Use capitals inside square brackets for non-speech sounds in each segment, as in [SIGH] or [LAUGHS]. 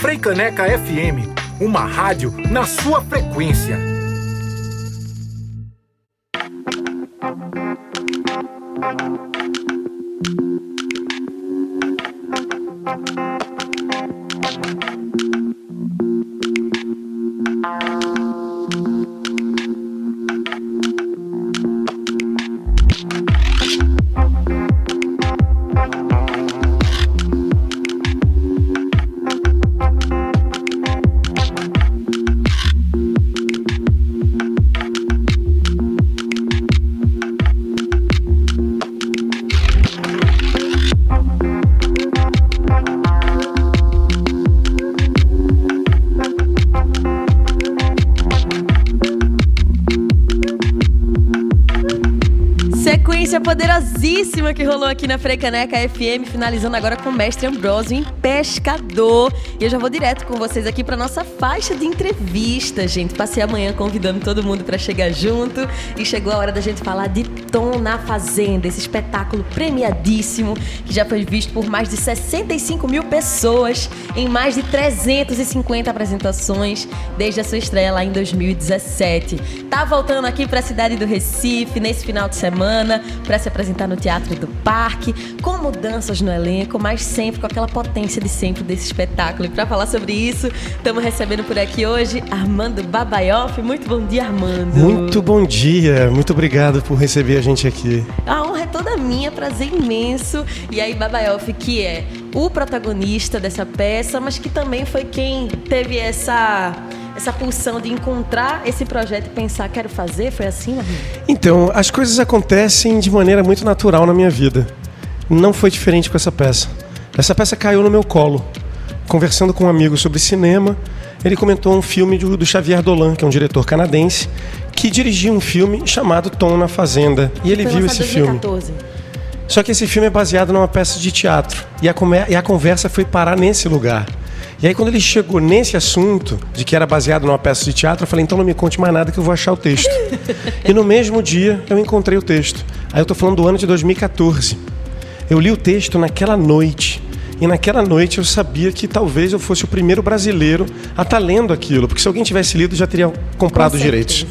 Frei Caneca FM, uma rádio na sua frequência. Queen. Sequência poderosíssima que rolou aqui na Frecaneca FM, finalizando agora com o mestre Ambrosio em Pescador. E eu já vou direto com vocês aqui para nossa faixa de entrevista, gente. Passei amanhã convidando todo mundo para chegar junto e chegou a hora da gente falar de Tom na Fazenda, esse espetáculo premiadíssimo que já foi visto por mais de 65 mil pessoas em mais de 350 apresentações desde a sua estreia lá em 2017. Tá voltando aqui para a cidade do Recife nesse final de semana para se apresentar no Teatro do Parque, com mudanças no elenco, mas sempre com aquela potência de sempre desse espetáculo. E para falar sobre isso, estamos recebendo por aqui hoje Armando Babaioff. Muito bom dia, Armando. Muito bom dia, muito obrigado por receber a gente aqui. A honra é toda minha, prazer imenso. E aí, Babaioff, que é o protagonista dessa peça, mas que também foi quem teve essa essa pulsão de encontrar esse projeto e pensar, quero fazer? Foi assim, Armando? Então, as coisas acontecem de maneira muito natural na minha vida. Não foi diferente com essa peça. Essa peça caiu no meu colo. Conversando com um amigo sobre cinema, ele comentou um filme do, do Xavier Dolan, que é um diretor canadense, que dirigiu um filme chamado Tom na Fazenda. E ele Foi viu esse em filme. 2014. Só que esse filme é baseado numa peça de teatro. E a, e a conversa foi parar nesse lugar. E aí, quando ele chegou nesse assunto, de que era baseado numa peça de teatro, eu falei: então não me conte mais nada que eu vou achar o texto. e no mesmo dia, eu encontrei o texto. Aí eu tô falando do ano de 2014. Eu li o texto naquela noite. E naquela noite eu sabia que talvez eu fosse o primeiro brasileiro a estar lendo aquilo, porque se alguém tivesse lido já teria comprado os direitos.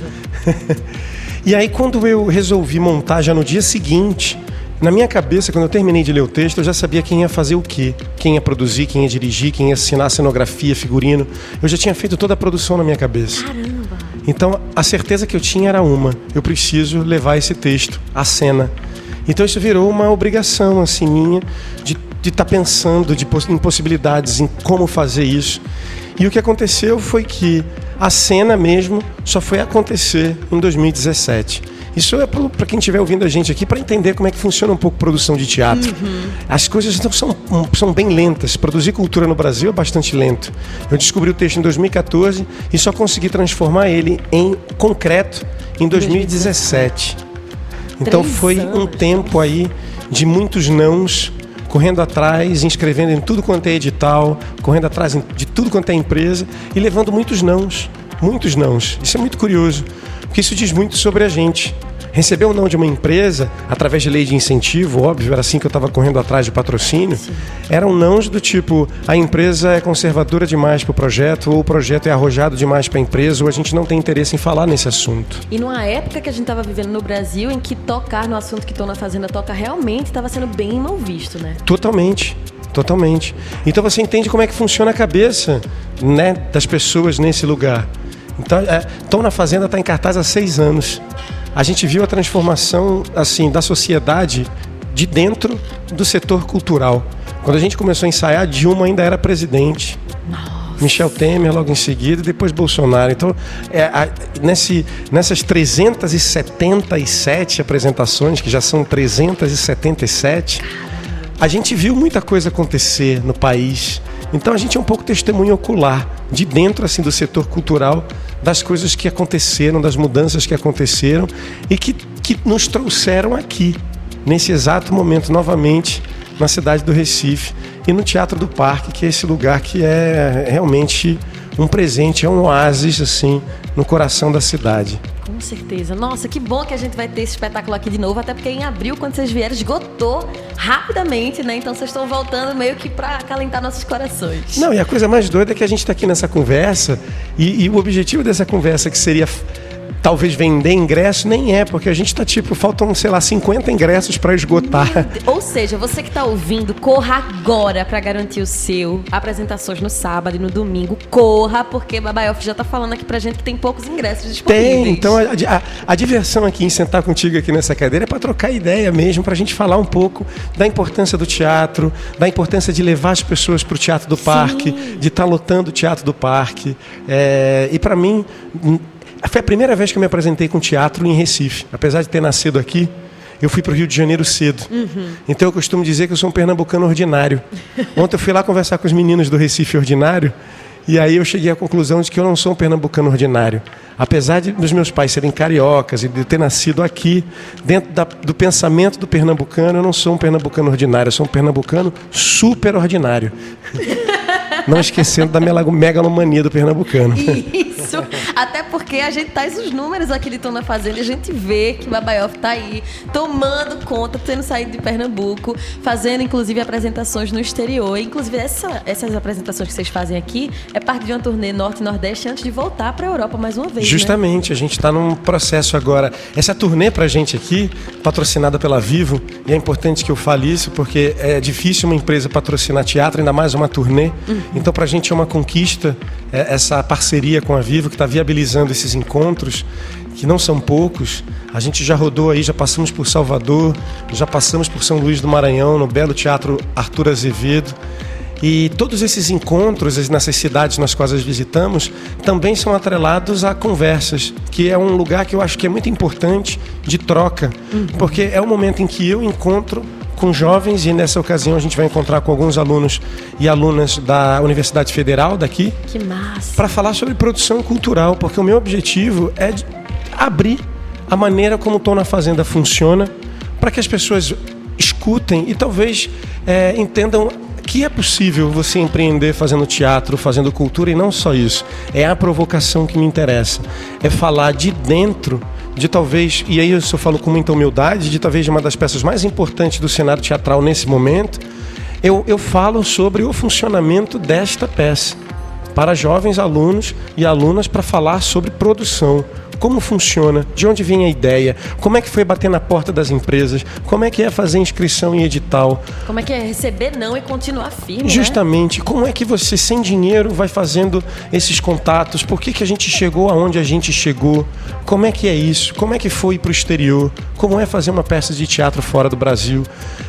[LAUGHS] E aí, quando eu resolvi montar já no dia seguinte, na minha cabeça, quando eu terminei de ler o texto, eu já sabia quem ia fazer o quê, quem ia produzir, quem ia dirigir, quem ia assinar a cenografia, figurino. Eu já tinha feito toda a produção na minha cabeça. Caramba! Então, a certeza que eu tinha era uma: eu preciso levar esse texto à cena. Então, isso virou uma obrigação assim minha de estar pensando de em possibilidades, em como fazer isso. E o que aconteceu foi que a cena mesmo só foi acontecer em 2017. Isso é para quem estiver ouvindo a gente aqui para entender como é que funciona um pouco produção de teatro. As coisas não são, são bem lentas. Produzir cultura no Brasil é bastante lento. Eu descobri o texto em 2014 e só consegui transformar ele em concreto em 2017. Então foi um tempo aí de muitos nãos, correndo atrás, inscrevendo em tudo quanto é edital, correndo atrás de tudo quanto é empresa e levando muitos nãos, muitos nãos. Isso é muito curioso, porque isso diz muito sobre a gente. Receber ou não de uma empresa, através de lei de incentivo, óbvio, era assim que eu estava correndo atrás de patrocínio, eram nãos do tipo, a empresa é conservadora demais para o projeto, ou o projeto é arrojado demais para a empresa, ou a gente não tem interesse em falar nesse assunto. E numa época que a gente estava vivendo no Brasil, em que tocar no assunto que Tô na Fazenda toca realmente estava sendo bem mal visto, né? Totalmente. Totalmente. Então você entende como é que funciona a cabeça né, das pessoas nesse lugar. Então, é, Tom na Fazenda está em cartaz há seis anos. A gente viu a transformação assim da sociedade de dentro do setor cultural. Quando a gente começou a ensaiar, Dilma ainda era presidente. Michel Temer logo em seguida depois Bolsonaro. Então, é, a- nesse, nessas 377 apresentações, que já são 377, a gente viu muita coisa acontecer no país. Então a gente é um pouco testemunho ocular de dentro assim do setor cultural das coisas que aconteceram, das mudanças que aconteceram e que, que nos trouxeram aqui nesse exato momento novamente na cidade do Recife e no Teatro do Parque, que é esse lugar que é realmente um presente, é um oásis assim no coração da cidade. Com certeza. Nossa, que bom que a gente vai ter esse espetáculo aqui de novo, até porque em abril, quando vocês vieram, esgotou rapidamente, né? Então vocês estão voltando meio que para acalentar nossos corações. Não, e a coisa mais doida é que a gente está aqui nessa conversa e, e o objetivo dessa conversa que seria talvez vender ingresso, nem é, porque a gente tá tipo, faltam, sei lá, 50 ingressos para esgotar. [LAUGHS] Ou seja, você que tá ouvindo, corra agora para garantir o seu. Apresentações no sábado e no domingo. Corra, porque Babaioff já tá falando aqui pra gente que tem poucos ingressos disponíveis. Tem, então a, a, a diversão aqui em sentar contigo aqui nessa cadeira é para trocar ideia mesmo, pra gente falar um pouco da importância do teatro, da importância de levar as pessoas pro teatro do Sim. parque, de estar tá lotando o teatro do parque. É, e para mim foi a primeira vez que eu me apresentei com teatro em Recife. Apesar de ter nascido aqui, eu fui para o Rio de Janeiro cedo. Uhum. Então eu costumo dizer que eu sou um pernambucano ordinário. [LAUGHS] Ontem eu fui lá conversar com os meninos do Recife Ordinário e aí eu cheguei à conclusão de que eu não sou um pernambucano ordinário. Apesar de dos meus pais serem cariocas e de ter nascido aqui, dentro da, do pensamento do pernambucano, eu não sou um pernambucano ordinário, eu sou um pernambucano super ordinário. [LAUGHS] não esquecendo da megalomania do pernambucano. Isso. Até porque a gente traz os números aqui de Tom na Fazenda e a gente vê que o Babaioff tá aí tomando conta, tendo saído de Pernambuco, fazendo inclusive apresentações no exterior. Inclusive, essa, essas apresentações que vocês fazem aqui é parte de uma turnê Norte e Nordeste antes de voltar para a Europa mais uma vez. Né? Justamente, né? a gente está num processo agora. Essa turnê pra gente aqui, patrocinada pela Vivo, e é importante que eu fale isso porque é difícil uma empresa patrocinar teatro, ainda mais uma turnê. Uhum. Então, pra gente é uma conquista essa parceria com a Vivo que está viabilizando esses encontros, que não são poucos. A gente já rodou aí, já passamos por Salvador, já passamos por São Luís do Maranhão, no belo Teatro Arthur Azevedo. E todos esses encontros nessas cidades nas quais visitamos também são atrelados a conversas, que é um lugar que eu acho que é muito importante de troca, uhum. porque é o momento em que eu encontro com jovens e nessa ocasião a gente vai encontrar com alguns alunos e alunas da Universidade Federal daqui. Que massa! Para falar sobre produção cultural, porque o meu objetivo é abrir a maneira como o Tom na Fazenda funciona, para que as pessoas escutem e talvez é, entendam que é possível você empreender fazendo teatro, fazendo cultura e não só isso. É a provocação que me interessa. É falar de dentro de talvez, e aí eu só falo com muita humildade, de talvez uma das peças mais importantes do cenário teatral nesse momento, eu, eu falo sobre o funcionamento desta peça para jovens alunos e alunas para falar sobre produção, como funciona, de onde vem a ideia, como é que foi bater na porta das empresas, como é que é fazer inscrição em edital. Como é que é receber não e continuar firme. Né? Justamente, né? como é que você sem dinheiro vai fazendo esses contatos, por que, que a gente chegou aonde a gente chegou, como é que é isso, como é que foi para o exterior, como é fazer uma peça de teatro fora do Brasil,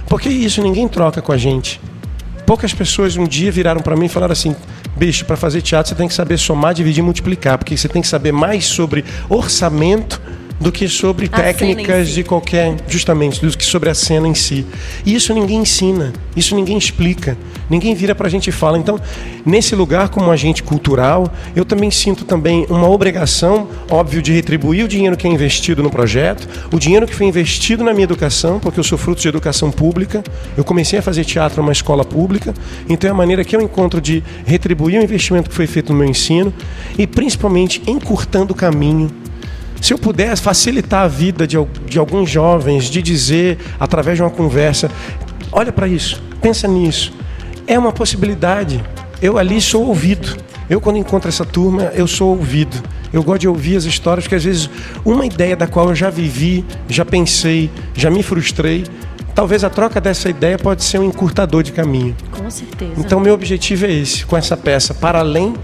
porque isso ninguém troca com a gente. Poucas pessoas um dia viraram para mim e falaram assim: bicho, para fazer teatro você tem que saber somar, dividir e multiplicar, porque você tem que saber mais sobre orçamento do que sobre a técnicas si. de qualquer, justamente, do que sobre a cena em si. E isso ninguém ensina, isso ninguém explica, ninguém vira para a gente e fala. Então, nesse lugar como agente cultural, eu também sinto também uma obrigação, óbvio, de retribuir o dinheiro que é investido no projeto, o dinheiro que foi investido na minha educação, porque eu sou fruto de educação pública. Eu comecei a fazer teatro numa escola pública, então é a maneira que eu encontro de retribuir o investimento que foi feito no meu ensino e principalmente encurtando o caminho se eu pudesse facilitar a vida de, de alguns jovens, de dizer, através de uma conversa, olha para isso, pensa nisso. É uma possibilidade. Eu ali sou ouvido. Eu, quando encontro essa turma, eu sou ouvido. Eu gosto de ouvir as histórias, porque às vezes uma ideia da qual eu já vivi, já pensei, já me frustrei, talvez a troca dessa ideia pode ser um encurtador de caminho. Com certeza. Então, meu objetivo é esse, com essa peça, para além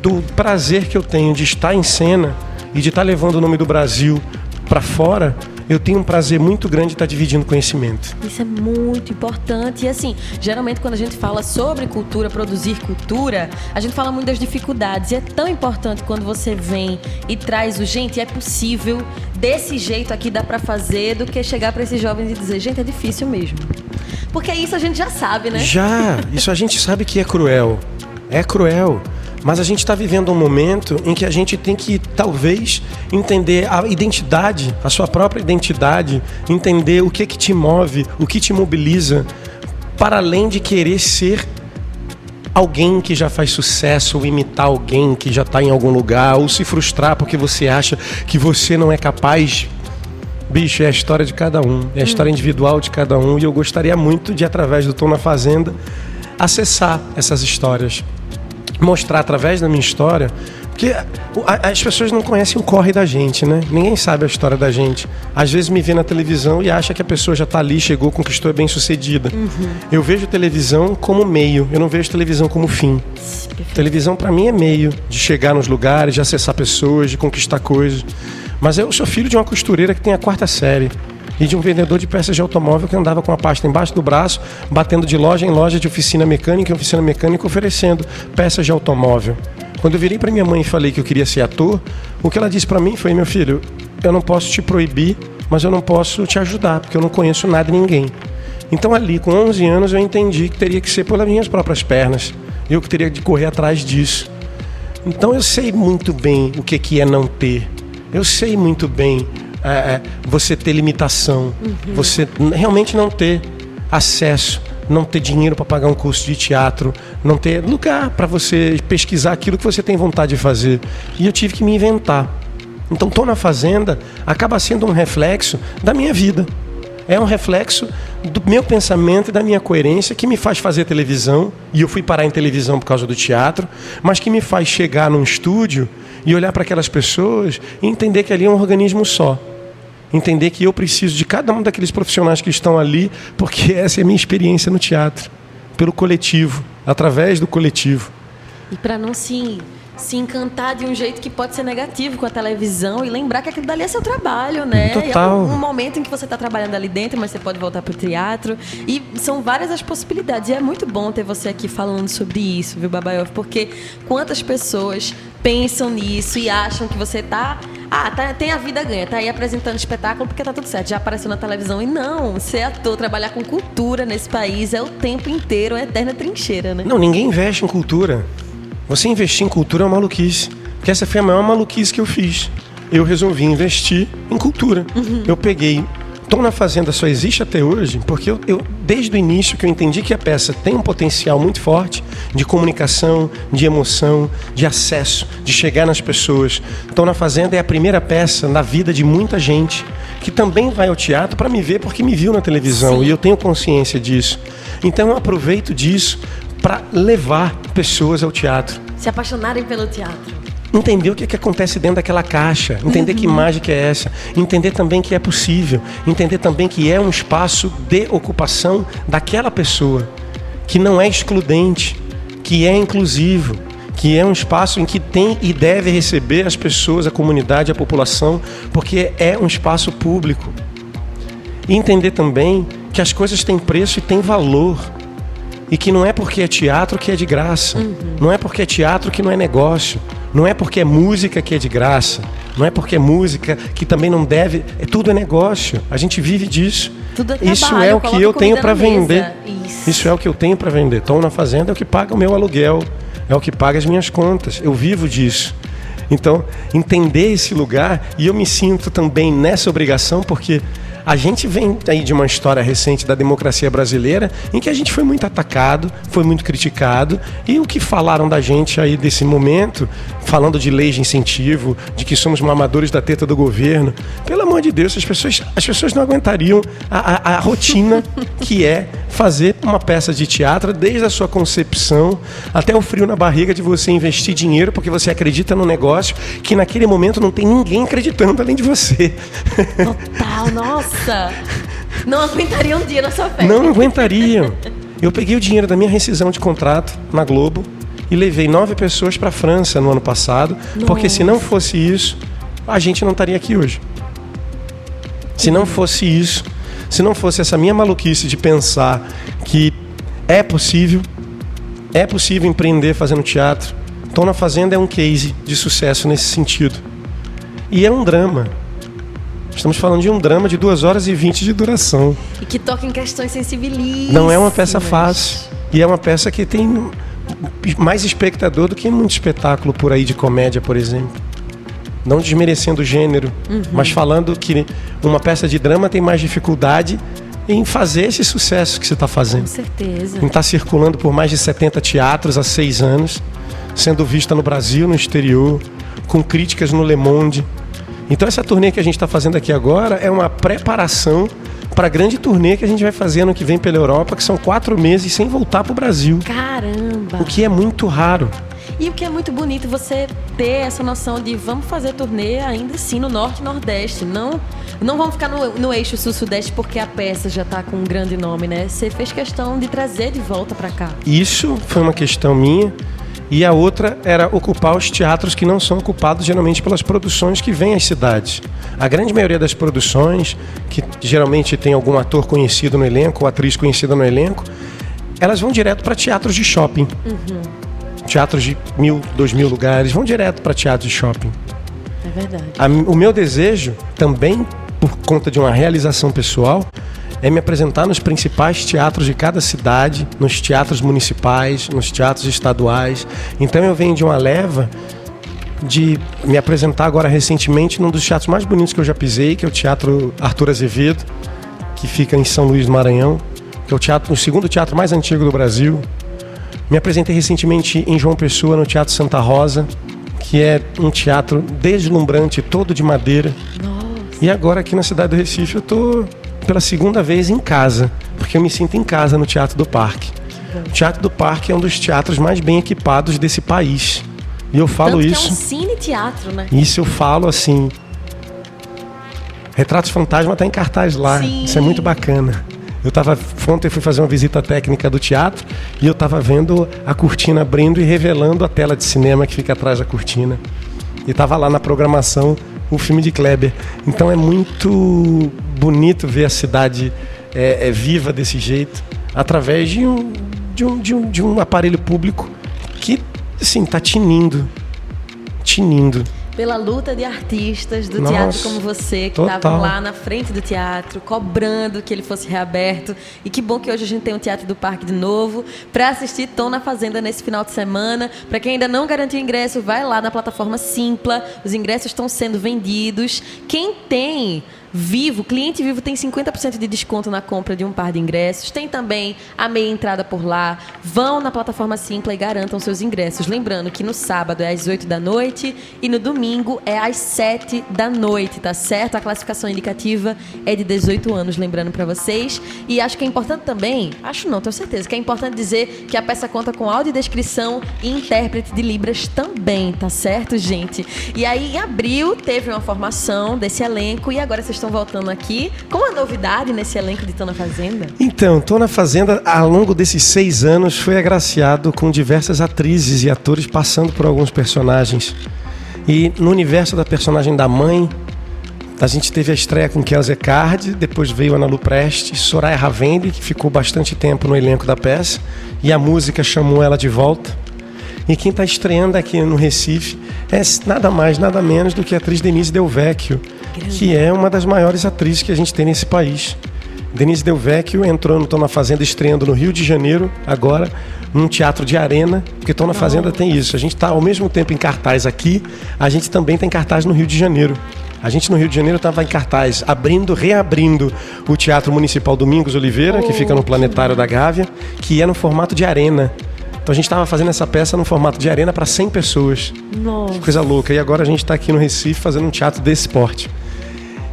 do prazer que eu tenho de estar em cena e de estar tá levando o nome do Brasil para fora, eu tenho um prazer muito grande de estar tá dividindo conhecimento. Isso é muito importante. E assim, geralmente quando a gente fala sobre cultura, produzir cultura, a gente fala muito das dificuldades. E é tão importante quando você vem e traz o gente, é possível, desse jeito aqui dá para fazer, do que chegar para esses jovens e dizer, gente, é difícil mesmo. Porque isso a gente já sabe, né? Já, isso a gente sabe que é cruel. É cruel. Mas a gente está vivendo um momento em que a gente tem que, talvez, entender a identidade, a sua própria identidade, entender o que, que te move, o que te mobiliza, para além de querer ser alguém que já faz sucesso, ou imitar alguém que já está em algum lugar, ou se frustrar porque você acha que você não é capaz. Bicho, é a história de cada um, é a história individual de cada um, e eu gostaria muito de, através do Tom na Fazenda, acessar essas histórias. Mostrar através da minha história porque as pessoas não conhecem o corre da gente, né? Ninguém sabe a história da gente. Às vezes me vê na televisão e acha que a pessoa já está ali, chegou, conquistou, é bem sucedida. Uhum. Eu vejo televisão como meio, eu não vejo televisão como fim. Televisão para mim é meio de chegar nos lugares, de acessar pessoas, de conquistar coisas. Mas eu sou filho de uma costureira que tem a quarta série e de um vendedor de peças de automóvel que andava com a pasta embaixo do braço, batendo de loja em loja de oficina mecânica em oficina mecânica, oferecendo peças de automóvel. Quando eu virei para minha mãe e falei que eu queria ser ator, o que ela disse para mim foi: meu filho, eu não posso te proibir, mas eu não posso te ajudar, porque eu não conheço nada de ninguém. Então, ali, com 11 anos, eu entendi que teria que ser pelas minhas próprias pernas. Eu que teria de correr atrás disso. Então, eu sei muito bem o que é não ter. Eu sei muito bem é, você ter limitação, uhum. você realmente não ter acesso não ter dinheiro para pagar um curso de teatro, não ter lugar para você pesquisar aquilo que você tem vontade de fazer. E eu tive que me inventar. Então, estou na fazenda acaba sendo um reflexo da minha vida. É um reflexo do meu pensamento e da minha coerência que me faz fazer televisão, e eu fui parar em televisão por causa do teatro, mas que me faz chegar num estúdio e olhar para aquelas pessoas e entender que ali é um organismo só entender que eu preciso de cada um daqueles profissionais que estão ali, porque essa é a minha experiência no teatro, pelo coletivo, através do coletivo. E para não se se encantar de um jeito que pode ser negativo com a televisão e lembrar que aquilo dali é seu trabalho, né? Total. É um, um momento em que você está trabalhando ali dentro, mas você pode voltar para o teatro. E são várias as possibilidades. E é muito bom ter você aqui falando sobre isso, viu, Babaioff? Porque quantas pessoas pensam nisso e acham que você tá. Ah, tá, tem a vida ganha, tá aí apresentando espetáculo porque tá tudo certo, já apareceu na televisão. E não, ser ator, trabalhar com cultura nesse país é o tempo inteiro, é eterna trincheira, né? Não, ninguém investe em cultura. Você investir em cultura é uma maluquice. Porque essa foi a maior maluquice que eu fiz. Eu resolvi investir em cultura. Uhum. Eu peguei. Tom na Fazenda só existe até hoje porque eu, eu, desde o início que eu entendi que a peça tem um potencial muito forte de comunicação, de emoção, de acesso, de chegar nas pessoas. Tom na Fazenda é a primeira peça na vida de muita gente que também vai ao teatro para me ver porque me viu na televisão Sim. e eu tenho consciência disso. Então eu aproveito disso para levar pessoas ao teatro. Se apaixonarem pelo teatro. Entender o que, que acontece dentro daquela caixa, entender uhum. que mágica é essa, entender também que é possível, entender também que é um espaço de ocupação daquela pessoa, que não é excludente, que é inclusivo, que é um espaço em que tem e deve receber as pessoas, a comunidade, a população, porque é um espaço público. E entender também que as coisas têm preço e têm valor. E que não é porque é teatro que é de graça. Uhum. Não é porque é teatro que não é negócio. Não é porque é música que é de graça. Não é porque é música que também não deve. É, tudo é negócio. A gente vive disso. É trabalho, Isso é o que eu tenho para vender. Isso. Isso. é o que eu tenho para vender. Tom na fazenda é o que paga o meu aluguel. É o que paga as minhas contas. Eu vivo disso. Então, entender esse lugar, e eu me sinto também nessa obrigação, porque a gente vem aí de uma história recente da democracia brasileira em que a gente foi muito atacado, foi muito criticado e o que falaram da gente aí desse momento, falando de leis de incentivo, de que somos mamadores da teta do governo, pelo amor de Deus, as pessoas, as pessoas não aguentariam a, a, a rotina [LAUGHS] que é fazer uma peça de teatro desde a sua concepção até o frio na barriga de você investir dinheiro porque você acredita no negócio que naquele momento não tem ninguém acreditando além de você. Total, nossa. Nossa! Não aguentariam um dia na sua festa. Não aguentariam. Eu peguei o dinheiro da minha rescisão de contrato na Globo e levei nove pessoas para a França no ano passado, Nossa. porque se não fosse isso, a gente não estaria aqui hoje. Se não fosse isso, se não fosse essa minha maluquice de pensar que é possível, é possível empreender fazendo teatro. Tô na Fazenda é um case de sucesso nesse sentido. E é um drama. Estamos falando de um drama de 2 horas e 20 de duração. E que toca em questões sensibilíssimas. Não é uma peça fácil. E é uma peça que tem mais espectador do que muito espetáculo por aí de comédia, por exemplo. Não desmerecendo o gênero, uhum. mas falando que uma peça de drama tem mais dificuldade em fazer esse sucesso que você está Com fazendo. certeza. Em estar circulando por mais de 70 teatros há seis anos, sendo vista no Brasil, no exterior, com críticas no Le Monde. Então essa turnê que a gente está fazendo aqui agora é uma preparação para a grande turnê que a gente vai fazer ano que vem pela Europa, que são quatro meses sem voltar para o Brasil. Caramba! O que é muito raro. E o que é muito bonito você ter essa noção de vamos fazer turnê ainda assim no norte e nordeste. Não, não vamos ficar no, no eixo sul-sudeste porque a peça já tá com um grande nome, né? Você fez questão de trazer de volta para cá. Isso foi uma questão minha. E a outra era ocupar os teatros que não são ocupados geralmente pelas produções que vêm às cidades. A grande maioria das produções, que geralmente tem algum ator conhecido no elenco ou atriz conhecida no elenco, elas vão direto para teatros de shopping. Teatros de mil, dois mil lugares, vão direto para teatros de shopping. É verdade. A- o meu desejo, também por conta de uma realização pessoal, é me apresentar nos principais teatros de cada cidade, nos teatros municipais, nos teatros estaduais. Então eu venho de uma leva de me apresentar agora recentemente num dos teatros mais bonitos que eu já pisei, que é o Teatro Arthur Azevedo, que fica em São Luís do Maranhão, que é o, teatro, o segundo teatro mais antigo do Brasil. Me apresentei recentemente em João Pessoa, no Teatro Santa Rosa, que é um teatro deslumbrante, todo de madeira. E agora aqui na cidade do Recife eu tô pela segunda vez em casa, porque eu me sinto em casa no Teatro do Parque. O Teatro do Parque é um dos teatros mais bem equipados desse país. E eu falo Tanto isso. que é um cine-teatro, né? Isso eu falo assim. Retratos Fantasma tá em cartaz lá. Sim. Isso é muito bacana. Eu tava ontem fui fazer uma visita técnica do teatro e eu tava vendo a cortina abrindo e revelando a tela de cinema que fica atrás da cortina. E tava lá na programação o filme de Kleber. Então é muito bonito ver a cidade é, é, viva desse jeito através de um, de um, de um, de um aparelho público que assim tá tinindo, tinindo. Pela luta de artistas do Nossa, teatro como você, que estavam lá na frente do teatro, cobrando que ele fosse reaberto. E que bom que hoje a gente tem um Teatro do Parque de novo para assistir Tom na Fazenda nesse final de semana. Para quem ainda não garantiu ingresso, vai lá na plataforma Simpla. Os ingressos estão sendo vendidos. Quem tem Vivo, cliente vivo tem 50% de desconto na compra de um par de ingressos. Tem também a meia entrada por lá. Vão na plataforma Simpla e garantam seus ingressos. Lembrando que no sábado é às 8 da noite e no domingo é às 7 da noite, tá certo? A classificação indicativa é de 18 anos, lembrando para vocês. E acho que é importante também, acho não, tenho certeza, que é importante dizer que a peça conta com audiodescrição e intérprete de Libras também, tá certo, gente? E aí, em abril, teve uma formação desse elenco e agora vocês estão voltando aqui com uma novidade nesse elenco de Tô na Fazenda. Então, Tô na Fazenda, ao longo desses seis anos, foi agraciado com diversas atrizes e atores passando por alguns personagens. E no universo da personagem da mãe, a gente teve a estreia com Kelsey Card, depois veio Ana Lu Preste, Soraya Ravendi, que ficou bastante tempo no elenco da peça, e a música chamou ela de volta. E quem está estreando aqui no Recife é nada mais, nada menos do que a atriz Denise Del Vecchio, que é uma das maiores atrizes que a gente tem nesse país. Denise Del Vecchio entrou no Tô na Fazenda estreando no Rio de Janeiro, agora, num teatro de arena, porque Tô na Fazenda tem isso. A gente está ao mesmo tempo em cartaz aqui, a gente também tem cartaz no Rio de Janeiro. A gente no Rio de Janeiro estava em cartaz, abrindo, reabrindo o Teatro Municipal Domingos Oliveira, que fica no Planetário da Gávea, que é no formato de arena. Então a gente estava fazendo essa peça no formato de arena para 100 pessoas. Nossa. Coisa louca. E agora a gente está aqui no Recife fazendo um teatro desse porte.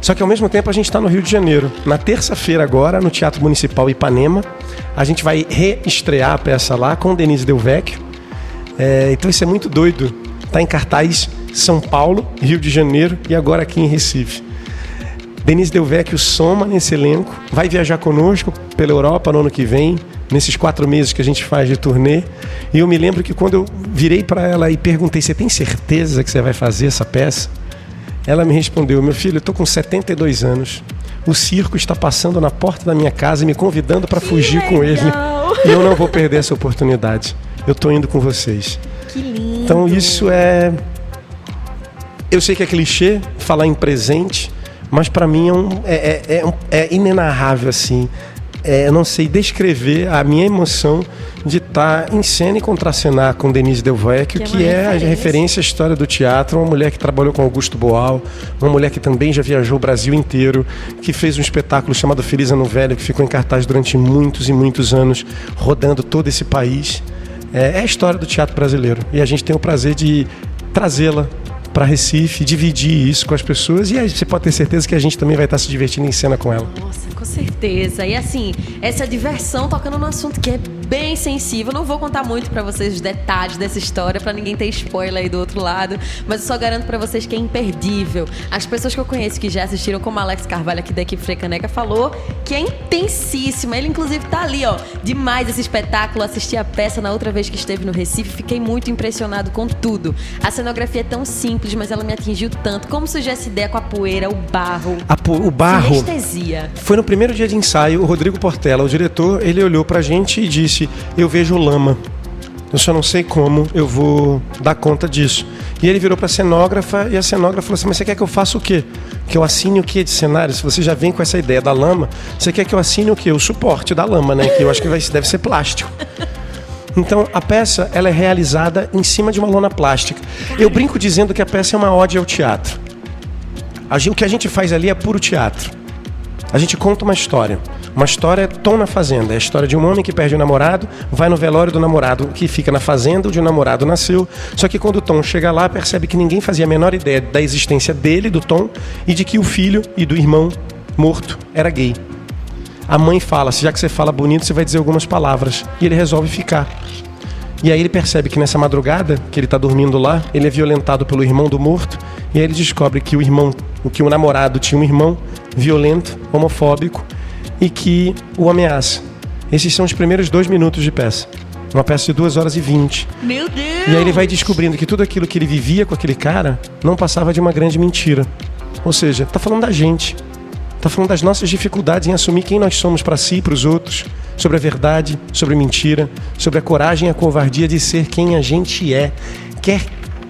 Só que ao mesmo tempo a gente está no Rio de Janeiro. Na terça-feira agora, no Teatro Municipal Ipanema, a gente vai reestrear a peça lá com Denise Del Vecchio. É, então isso é muito doido. Tá em cartaz São Paulo, Rio de Janeiro e agora aqui em Recife. Denise Del Vecchio soma nesse elenco, vai viajar conosco pela Europa no ano que vem, nesses quatro meses que a gente faz de turnê. E eu me lembro que quando eu virei para ela e perguntei: Você tem certeza que você vai fazer essa peça? Ela me respondeu: Meu filho, eu tô com 72 anos. O circo está passando na porta da minha casa e me convidando para fugir com ele. legal! E eu não vou perder essa oportunidade. Eu tô indo com vocês. Que lindo. Então isso é. Eu sei que é clichê falar em presente, mas para mim é, um, é, é, é, é inenarrável assim. É, eu não sei descrever a minha emoção de estar em cena e contracenar com Denise Del Vecchio, que, Que é que uma é a referência. referência à história do teatro, uma mulher que trabalhou com Augusto Boal, uma mulher que também já viajou o Brasil inteiro, que fez um espetáculo chamado Feliz Ano Velho, que ficou em cartaz durante muitos e muitos anos, rodando todo esse país. É, é a história do teatro brasileiro. E a gente tem o prazer de trazê-la para Recife, dividir isso com as pessoas e aí você pode ter certeza que a gente também vai estar se divertindo em cena com ela. Nossa, com certeza. E assim, essa diversão tocando num assunto que é bem sensível. Não vou contar muito pra vocês os detalhes dessa história pra ninguém ter spoiler aí do outro lado, mas eu só garanto pra vocês que é imperdível. As pessoas que eu conheço que já assistiram, como Alex Carvalho aqui da equipe Frecaneca falou, que é intensíssima. Ele inclusive tá ali, ó, demais esse espetáculo. Assisti a peça na outra vez que esteve no Recife, fiquei muito impressionado com tudo. A cenografia é tão simples, mas ela me atingiu tanto. Como surgiu essa ideia com a poeira, o barro? O barro. Sinestesia. Foi no primeiro dia de ensaio, o Rodrigo Portela, o diretor, ele olhou pra gente e disse: Eu vejo lama. Eu só não sei como eu vou dar conta disso. E ele virou pra cenógrafa e a cenógrafa falou assim: Mas você quer que eu faça o quê? Que eu assine o quê de cenário? Se você já vem com essa ideia da lama, você quer que eu assine o quê? O suporte da lama, né? Que eu acho que vai, deve ser plástico. Então a peça ela é realizada em cima de uma lona plástica. Eu brinco dizendo que a peça é uma ode ao teatro. A O que a gente faz ali é puro teatro. A gente conta uma história. Uma história Tom na Fazenda. É a história de um homem que perde o namorado, vai no velório do namorado que fica na fazenda onde o namorado nasceu. Só que quando o Tom chega lá, percebe que ninguém fazia a menor ideia da existência dele, do Tom, e de que o filho e do irmão morto era gay. A mãe fala: já que você fala bonito, você vai dizer algumas palavras. E ele resolve ficar. E aí ele percebe que nessa madrugada, que ele está dormindo lá, ele é violentado pelo irmão do morto. E aí ele descobre que o irmão, que o namorado tinha um irmão violento, homofóbico e que o ameaça. Esses são os primeiros dois minutos de peça. Uma peça de duas horas e vinte. Meu Deus! E aí ele vai descobrindo que tudo aquilo que ele vivia com aquele cara não passava de uma grande mentira. Ou seja, tá falando da gente. Tá falando das nossas dificuldades em assumir quem nós somos para si e para os outros, sobre a verdade, sobre a mentira, sobre a coragem e a covardia de ser quem a gente é. Quer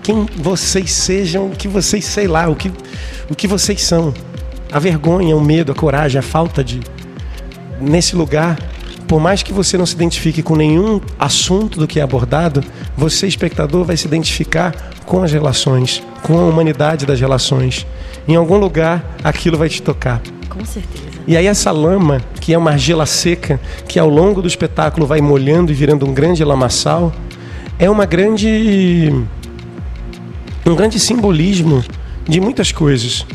quem vocês sejam, o que vocês sei lá, o que, o que vocês são. A vergonha, o medo, a coragem, a falta de nesse lugar, por mais que você não se identifique com nenhum assunto do que é abordado, você, espectador, vai se identificar com as relações, com a humanidade das relações. Em algum lugar, aquilo vai te tocar. Com certeza. E aí essa lama, que é uma argila seca, que ao longo do espetáculo vai molhando e virando um grande lamaçal, é uma grande um grande simbolismo de muitas coisas.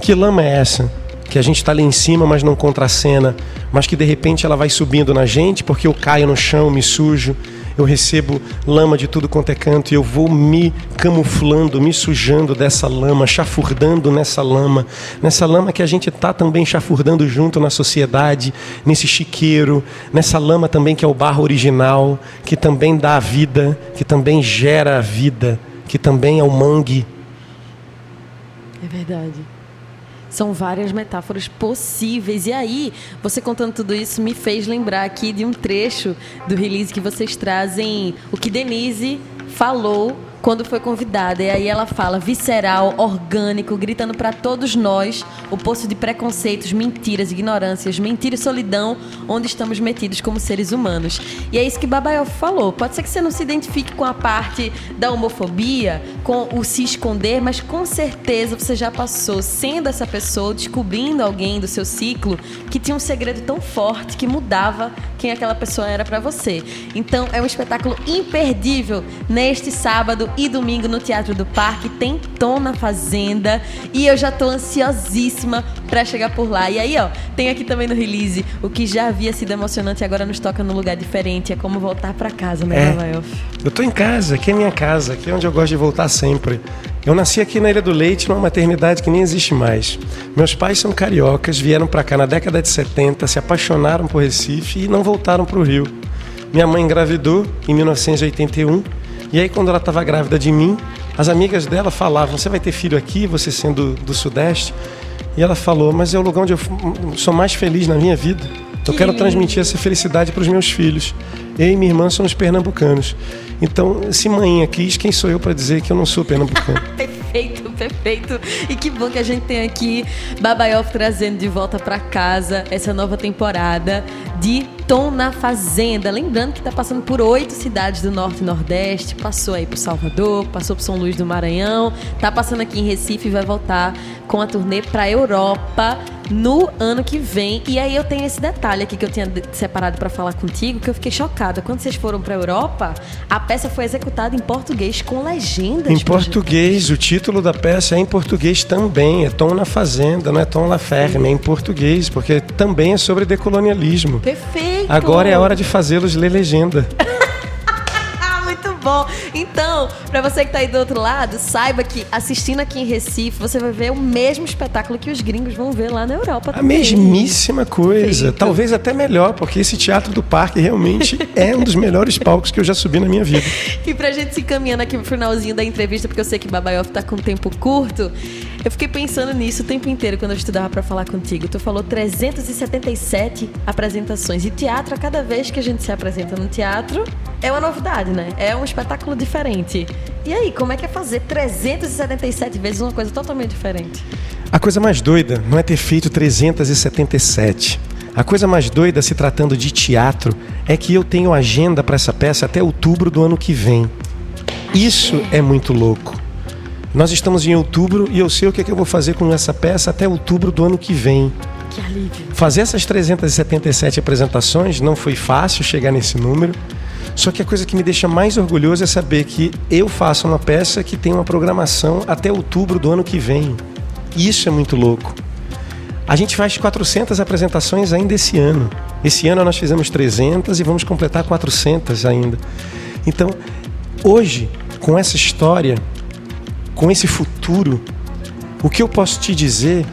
Que lama é essa? Que a gente está ali em cima, mas não contracena, mas que de repente ela vai subindo na gente, porque eu caio no chão, me sujo, eu recebo lama de tudo quanto é canto e eu vou me camuflando, me sujando dessa lama, chafurdando nessa lama, nessa lama que a gente está também chafurdando junto na sociedade, nesse chiqueiro, nessa lama também que é o barro original, que também dá a vida, que também gera a vida, que também é o mangue. É verdade. São várias metáforas possíveis. E aí, você contando tudo isso me fez lembrar aqui de um trecho do release que vocês trazem, o que Denise falou quando foi convidada. E aí ela fala visceral, orgânico, gritando para todos nós o poço de preconceitos, mentiras, ignorâncias, mentira e solidão onde estamos metidos como seres humanos. E é isso que Babael falou. Pode ser que você não se identifique com a parte da homofobia, com o se esconder, mas com certeza você já passou sendo essa pessoa, descobrindo alguém do seu ciclo que tinha um segredo tão forte que mudava quem aquela pessoa era para você. Então é um espetáculo imperdível neste sábado e domingo no Teatro do Parque. Tem Tom na Fazenda e eu já tô ansiosíssima para chegar por lá. E aí, ó, tem aqui também no release o que já havia sido emocionante e agora nos toca num lugar diferente. É como voltar para casa, né, É. Nova Elf? Eu tô em casa, aqui é minha casa, aqui é onde eu gosto de voltar sempre. Eu nasci aqui na Ilha do Leite, numa maternidade que nem existe mais. Meus pais são cariocas, vieram pra cá na década de 70, se apaixonaram por Recife e não voltaram pro Rio. Minha mãe engravidou em 1981, e aí quando ela estava grávida de mim, as amigas dela falavam: "Você vai ter filho aqui, você sendo do Sudeste?" E ela falou: "Mas é o lugar onde eu sou mais feliz na minha vida. Eu Que quero lindo. transmitir essa felicidade para os meus filhos. Eu e minha irmã somos pernambucanos. Então, se mãe quis, quem sou eu para dizer que eu não sou pernambucano? [LAUGHS] Perfeito, perfeito. E que bom que a gente tem aqui Babaioff trazendo de volta pra casa essa nova temporada de Tom na Fazenda. Lembrando que está passando por oito cidades do Norte e Nordeste, passou aí por Salvador, passou por São Luís do Maranhão, tá passando aqui em Recife e vai voltar com a turnê para Europa no ano que vem. E aí eu tenho esse detalhe aqui que eu tinha separado para falar contigo, que eu fiquei chocada. Quando vocês foram para Europa, a peça foi executada em português com legendas. Em português, o título da peça é em português também. É Tom na Fazenda, não é Tom La Ferme, é em português, porque também é sobre decolonialismo. Perfeito. Agora é a hora de fazê-los ler legenda. [LAUGHS] bom. Então, para você que está aí do outro lado, saiba que assistindo aqui em Recife, você vai ver o mesmo espetáculo que os gringos vão ver lá na Europa. A mesmíssima coisa. Talvez até melhor, porque esse Teatro do Parque realmente [LAUGHS] é um dos melhores palcos que eu já subi na minha vida. E pra gente se encaminhando aqui pro finalzinho da entrevista, porque eu sei que Babaioff tá com tempo curto, eu fiquei pensando nisso o tempo inteiro quando eu estudava para falar contigo. Tu falou 377 apresentações. E teatro, a cada vez que a gente se apresenta no teatro, é uma novidade, né? É um espetáculo diferente. E aí, como é que é fazer 377 vezes uma coisa totalmente diferente? A coisa mais doida não é ter feito 377. A coisa mais doida se tratando de teatro é que eu tenho agenda para essa peça até outubro do ano que vem. Isso é muito louco. Nós estamos em outubro e eu sei o que, é que eu vou fazer com essa peça até outubro do ano que vem. Que alívio. Fazer essas 377 apresentações não foi fácil chegar nesse número. Só que a coisa que me deixa mais orgulhoso é saber que eu faço uma peça que tem uma programação até outubro do ano que vem. Isso é muito louco. A gente faz 400 apresentações ainda esse ano. Esse ano nós fizemos 300 e vamos completar 400 ainda. Então, hoje, com essa história, com esse futuro, o que eu posso te dizer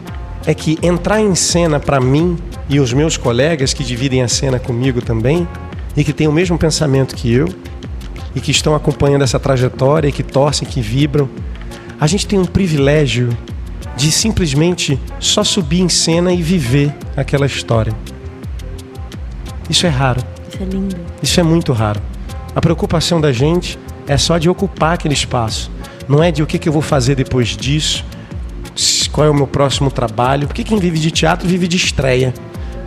é que entrar em cena para mim e os meus colegas que dividem a cena comigo também e que têm o mesmo pensamento que eu e que estão acompanhando essa trajetória e que torcem, que vibram. A gente tem um privilégio de simplesmente só subir em cena e viver aquela história. Isso é raro. Isso é lindo. Isso é muito raro. A preocupação da gente é só de ocupar aquele espaço. Não é de o que, que eu vou fazer depois disso, qual é o meu próximo trabalho. Porque quem vive de teatro vive de estreia.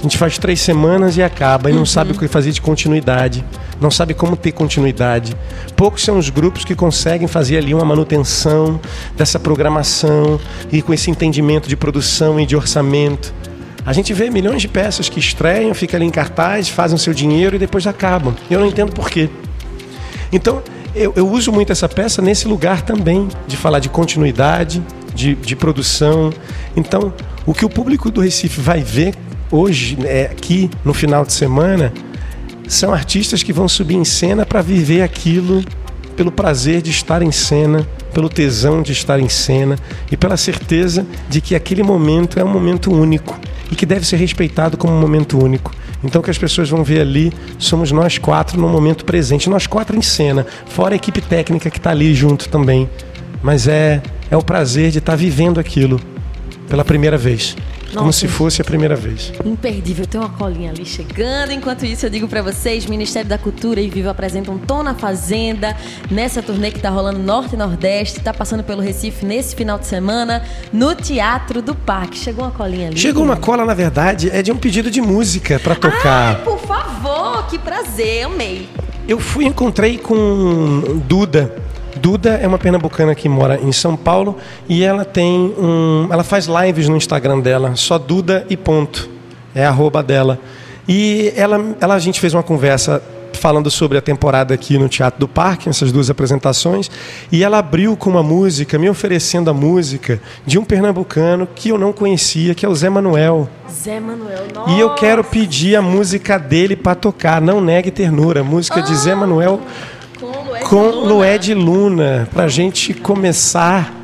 Gente faz três semanas e acaba, e não uhum. sabe o que fazer de continuidade, não sabe como ter continuidade. Poucos são os grupos que conseguem fazer ali uma manutenção dessa programação e com esse entendimento de produção e de orçamento. A gente vê milhões de peças que estreiam, ficam ali em cartaz, fazem o seu dinheiro e depois acabam. Eu não entendo por quê. Então, eu, eu uso muito essa peça nesse lugar também, de falar de continuidade, de, de produção. Então, o que o público do Recife vai ver hoje, é, aqui no final de semana, são artistas que vão subir em cena para viver aquilo pelo prazer de estar em cena, pelo tesão de estar em cena e pela certeza de que aquele momento é um momento único e que deve ser respeitado como um momento único. Então, o que as pessoas vão ver ali somos nós quatro no momento presente, nós quatro em cena, fora a equipe técnica que está ali junto também. Mas é, é o prazer de estar tá vivendo aquilo pela primeira vez. Nossa, como se fosse a primeira vez. Imperdível, tem uma colinha ali chegando. Enquanto isso, eu digo para vocês: Ministério da Cultura e Viva apresentam Tom na Fazenda nessa turnê que tá rolando Norte e Nordeste, tá passando pelo Recife nesse final de semana, no Teatro do Parque. Chegou uma colinha ali. Chegou uma cola, na verdade, é de um pedido de música para tocar. Ai, por favor, que prazer, amei. Eu fui encontrei com Duda Duda é uma pernambucana que mora em São Paulo e ela tem um. Ela faz lives no Instagram dela, só Duda e ponto. É a arroba dela. E ela, ela, a gente fez uma conversa falando sobre a temporada aqui no Teatro do Parque, essas duas apresentações, e ela abriu com uma música, me oferecendo a música de um pernambucano que eu não conhecia, que é o Zé Manuel. Zé Manuel, nossa. E eu quero pedir a música dele para tocar, Não Negue Ternura, música ah. de Zé Manuel com Lued Luna, para gente começar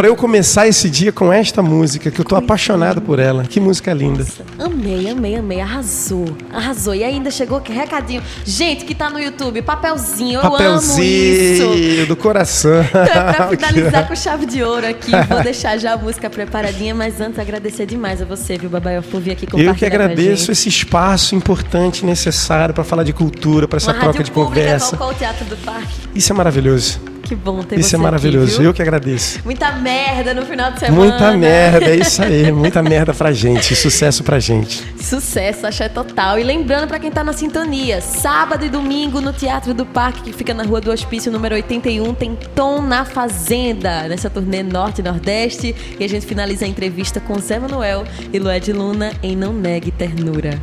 para eu começar esse dia com esta música, que eu tô apaixonado por ela. Que música linda. Nossa, amei, amei, amei. Arrasou. Arrasou. E ainda chegou aqui recadinho. Gente que tá no YouTube, papelzinho. Eu papelzinho amo isso. do coração. Então, [LAUGHS] é pra [LAUGHS] finalizar com chave de ouro aqui, vou deixar já a música preparadinha, mas antes agradecer demais a você, viu, Babael, por vir aqui compartilhar Eu que agradeço esse espaço importante e necessário para falar de cultura, para essa troca de conversa. Qual, qual o Teatro do Parque? Isso é maravilhoso. Que bom ter Isso é maravilhoso. aqui, viu? Eu que agradeço. Muita merda no final de semana. Muita merda, é isso aí. Muita merda pra gente. Sucesso pra gente. Sucesso, axé total. E lembrando pra quem tá na sintonia, sábado e domingo no Teatro do Parque, que fica na Rua do Hospício, número 81, tem Tom na Fazenda, nessa turnê Norte e Nordeste. E a gente finaliza a entrevista com Zé Manuel e Lued Luna em Não Negue Ternura.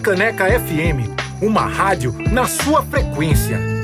Freicaneca FM, uma rádio na sua frequência.